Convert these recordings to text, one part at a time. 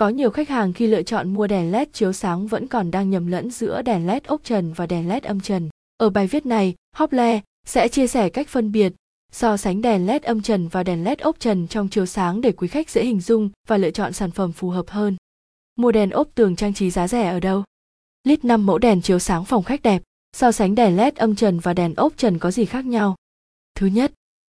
Có nhiều khách hàng khi lựa chọn mua đèn LED chiếu sáng vẫn còn đang nhầm lẫn giữa đèn LED ốp trần và đèn LED âm trần. Ở bài viết này, Hople sẽ chia sẻ cách phân biệt, so sánh đèn LED âm trần và đèn LED ốp trần trong chiếu sáng để quý khách dễ hình dung và lựa chọn sản phẩm phù hợp hơn. Mua đèn ốp tường trang trí giá rẻ ở đâu? List 5 mẫu đèn chiếu sáng phòng khách đẹp, so sánh đèn LED âm trần và đèn ốp trần có gì khác nhau? Thứ nhất,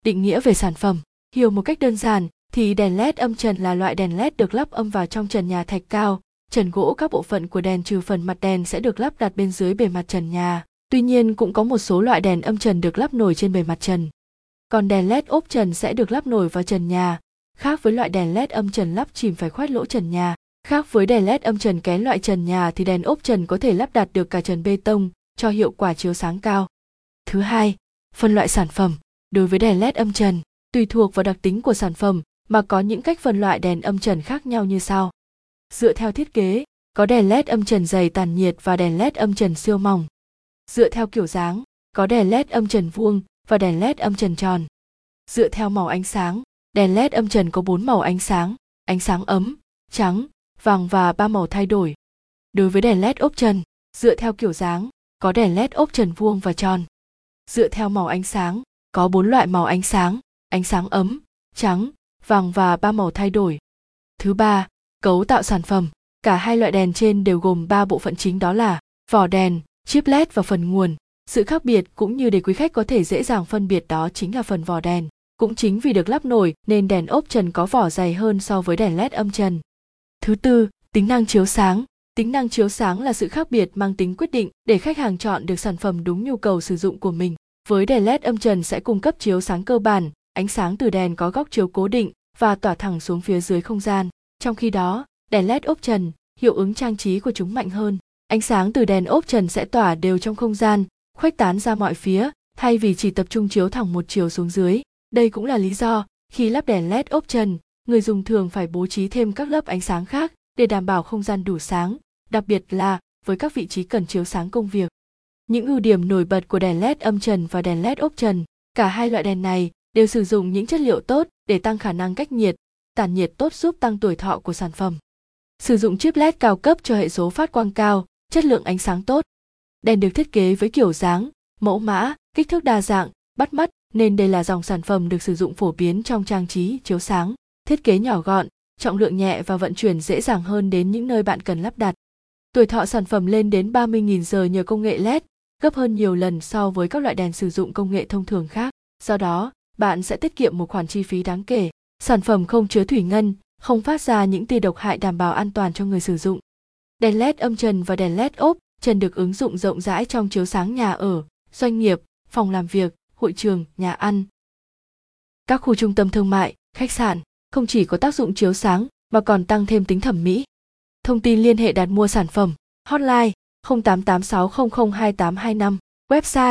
định nghĩa về sản phẩm. Hiểu một cách đơn giản thì đèn LED âm trần là loại đèn LED được lắp âm vào trong trần nhà thạch cao. Trần gỗ các bộ phận của đèn trừ phần mặt đèn sẽ được lắp đặt bên dưới bề mặt trần nhà. Tuy nhiên cũng có một số loại đèn âm trần được lắp nổi trên bề mặt trần. Còn đèn LED ốp trần sẽ được lắp nổi vào trần nhà, khác với loại đèn LED âm trần lắp chìm phải khoét lỗ trần nhà. Khác với đèn LED âm trần kén loại trần nhà thì đèn ốp trần có thể lắp đặt được cả trần bê tông cho hiệu quả chiếu sáng cao. Thứ hai, phân loại sản phẩm. Đối với đèn LED âm trần, tùy thuộc vào đặc tính của sản phẩm mà có những cách phân loại đèn âm trần khác nhau như sau. Dựa theo thiết kế, có đèn LED âm trần dày tàn nhiệt và đèn LED âm trần siêu mỏng. Dựa theo kiểu dáng, có đèn LED âm trần vuông và đèn LED âm trần tròn. Dựa theo màu ánh sáng, đèn LED âm trần có 4 màu ánh sáng, ánh sáng ấm, trắng, vàng và ba màu thay đổi. Đối với đèn LED ốp trần, dựa theo kiểu dáng, có đèn LED ốp trần vuông và tròn. Dựa theo màu ánh sáng, có bốn loại màu ánh sáng, ánh sáng ấm, trắng, vàng và ba màu thay đổi. Thứ ba, cấu tạo sản phẩm. Cả hai loại đèn trên đều gồm ba bộ phận chính đó là vỏ đèn, chip LED và phần nguồn. Sự khác biệt cũng như để quý khách có thể dễ dàng phân biệt đó chính là phần vỏ đèn. Cũng chính vì được lắp nổi nên đèn ốp trần có vỏ dày hơn so với đèn LED âm trần. Thứ tư, tính năng chiếu sáng. Tính năng chiếu sáng là sự khác biệt mang tính quyết định để khách hàng chọn được sản phẩm đúng nhu cầu sử dụng của mình. Với đèn LED âm trần sẽ cung cấp chiếu sáng cơ bản, ánh sáng từ đèn có góc chiếu cố định và tỏa thẳng xuống phía dưới không gian. Trong khi đó, đèn LED ốp trần, hiệu ứng trang trí của chúng mạnh hơn. Ánh sáng từ đèn ốp trần sẽ tỏa đều trong không gian, khuếch tán ra mọi phía, thay vì chỉ tập trung chiếu thẳng một chiều xuống dưới. Đây cũng là lý do, khi lắp đèn LED ốp trần, người dùng thường phải bố trí thêm các lớp ánh sáng khác để đảm bảo không gian đủ sáng, đặc biệt là với các vị trí cần chiếu sáng công việc. Những ưu điểm nổi bật của đèn LED âm trần và đèn LED ốp trần, cả hai loại đèn này đều sử dụng những chất liệu tốt để tăng khả năng cách nhiệt, tản nhiệt tốt giúp tăng tuổi thọ của sản phẩm. Sử dụng chip LED cao cấp cho hệ số phát quang cao, chất lượng ánh sáng tốt. Đèn được thiết kế với kiểu dáng, mẫu mã, kích thước đa dạng, bắt mắt nên đây là dòng sản phẩm được sử dụng phổ biến trong trang trí chiếu sáng. Thiết kế nhỏ gọn, trọng lượng nhẹ và vận chuyển dễ dàng hơn đến những nơi bạn cần lắp đặt. Tuổi thọ sản phẩm lên đến 30.000 giờ nhờ công nghệ LED, gấp hơn nhiều lần so với các loại đèn sử dụng công nghệ thông thường khác. Do đó, bạn sẽ tiết kiệm một khoản chi phí đáng kể. Sản phẩm không chứa thủy ngân, không phát ra những tia độc hại đảm bảo an toàn cho người sử dụng. Đèn LED âm trần và đèn LED ốp trần được ứng dụng rộng rãi trong chiếu sáng nhà ở, doanh nghiệp, phòng làm việc, hội trường, nhà ăn. Các khu trung tâm thương mại, khách sạn không chỉ có tác dụng chiếu sáng mà còn tăng thêm tính thẩm mỹ. Thông tin liên hệ đặt mua sản phẩm, hotline 0886002825, website